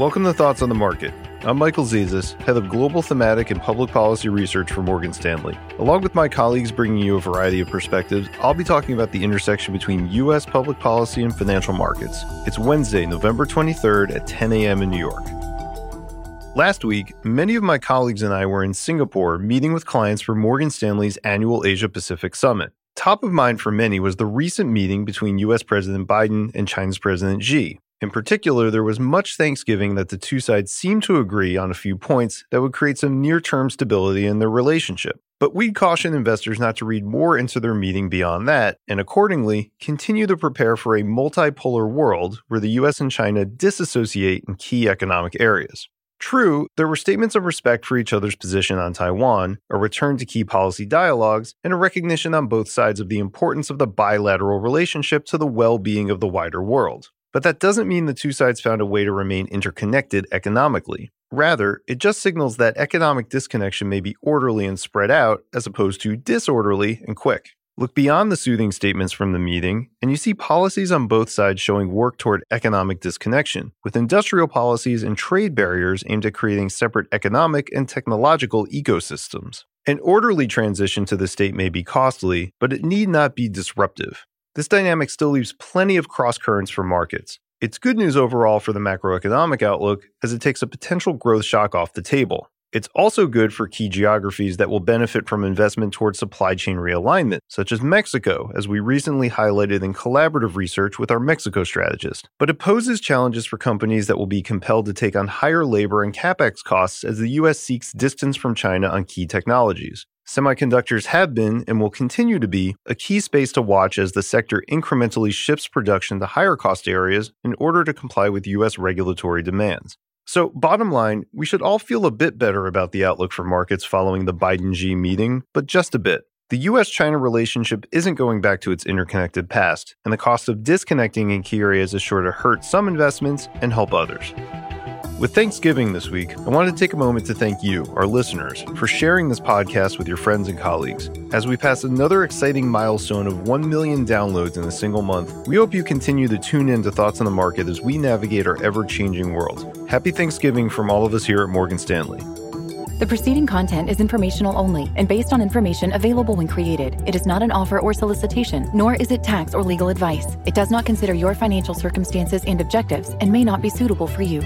Welcome to Thoughts on the Market. I'm Michael Zezas, head of global thematic and public policy research for Morgan Stanley. Along with my colleagues bringing you a variety of perspectives, I'll be talking about the intersection between U.S. public policy and financial markets. It's Wednesday, November 23rd at 10 a.m. in New York. Last week, many of my colleagues and I were in Singapore meeting with clients for Morgan Stanley's annual Asia Pacific Summit. Top of mind for many was the recent meeting between US President Biden and China's President Xi. In particular, there was much thanksgiving that the two sides seemed to agree on a few points that would create some near term stability in their relationship. But we'd caution investors not to read more into their meeting beyond that, and accordingly, continue to prepare for a multipolar world where the US and China disassociate in key economic areas. True, there were statements of respect for each other's position on Taiwan, a return to key policy dialogues, and a recognition on both sides of the importance of the bilateral relationship to the well being of the wider world. But that doesn't mean the two sides found a way to remain interconnected economically. Rather, it just signals that economic disconnection may be orderly and spread out, as opposed to disorderly and quick. Look beyond the soothing statements from the meeting, and you see policies on both sides showing work toward economic disconnection, with industrial policies and trade barriers aimed at creating separate economic and technological ecosystems. An orderly transition to the state may be costly, but it need not be disruptive. This dynamic still leaves plenty of cross currents for markets. It's good news overall for the macroeconomic outlook as it takes a potential growth shock off the table. It's also good for key geographies that will benefit from investment towards supply chain realignment, such as Mexico, as we recently highlighted in collaborative research with our Mexico strategist. But it poses challenges for companies that will be compelled to take on higher labor and capex costs as the US seeks distance from China on key technologies. Semiconductors have been and will continue to be a key space to watch as the sector incrementally shifts production to higher cost areas in order to comply with U.S. regulatory demands. So, bottom line, we should all feel a bit better about the outlook for markets following the Biden Xi meeting, but just a bit. The US China relationship isn't going back to its interconnected past, and the cost of disconnecting in key areas is sure to hurt some investments and help others. With Thanksgiving this week, I wanted to take a moment to thank you, our listeners, for sharing this podcast with your friends and colleagues. As we pass another exciting milestone of 1 million downloads in a single month, we hope you continue to tune in to Thoughts on the Market as we navigate our ever changing world. Happy Thanksgiving from all of us here at Morgan Stanley. The preceding content is informational only and based on information available when created. It is not an offer or solicitation, nor is it tax or legal advice. It does not consider your financial circumstances and objectives and may not be suitable for you.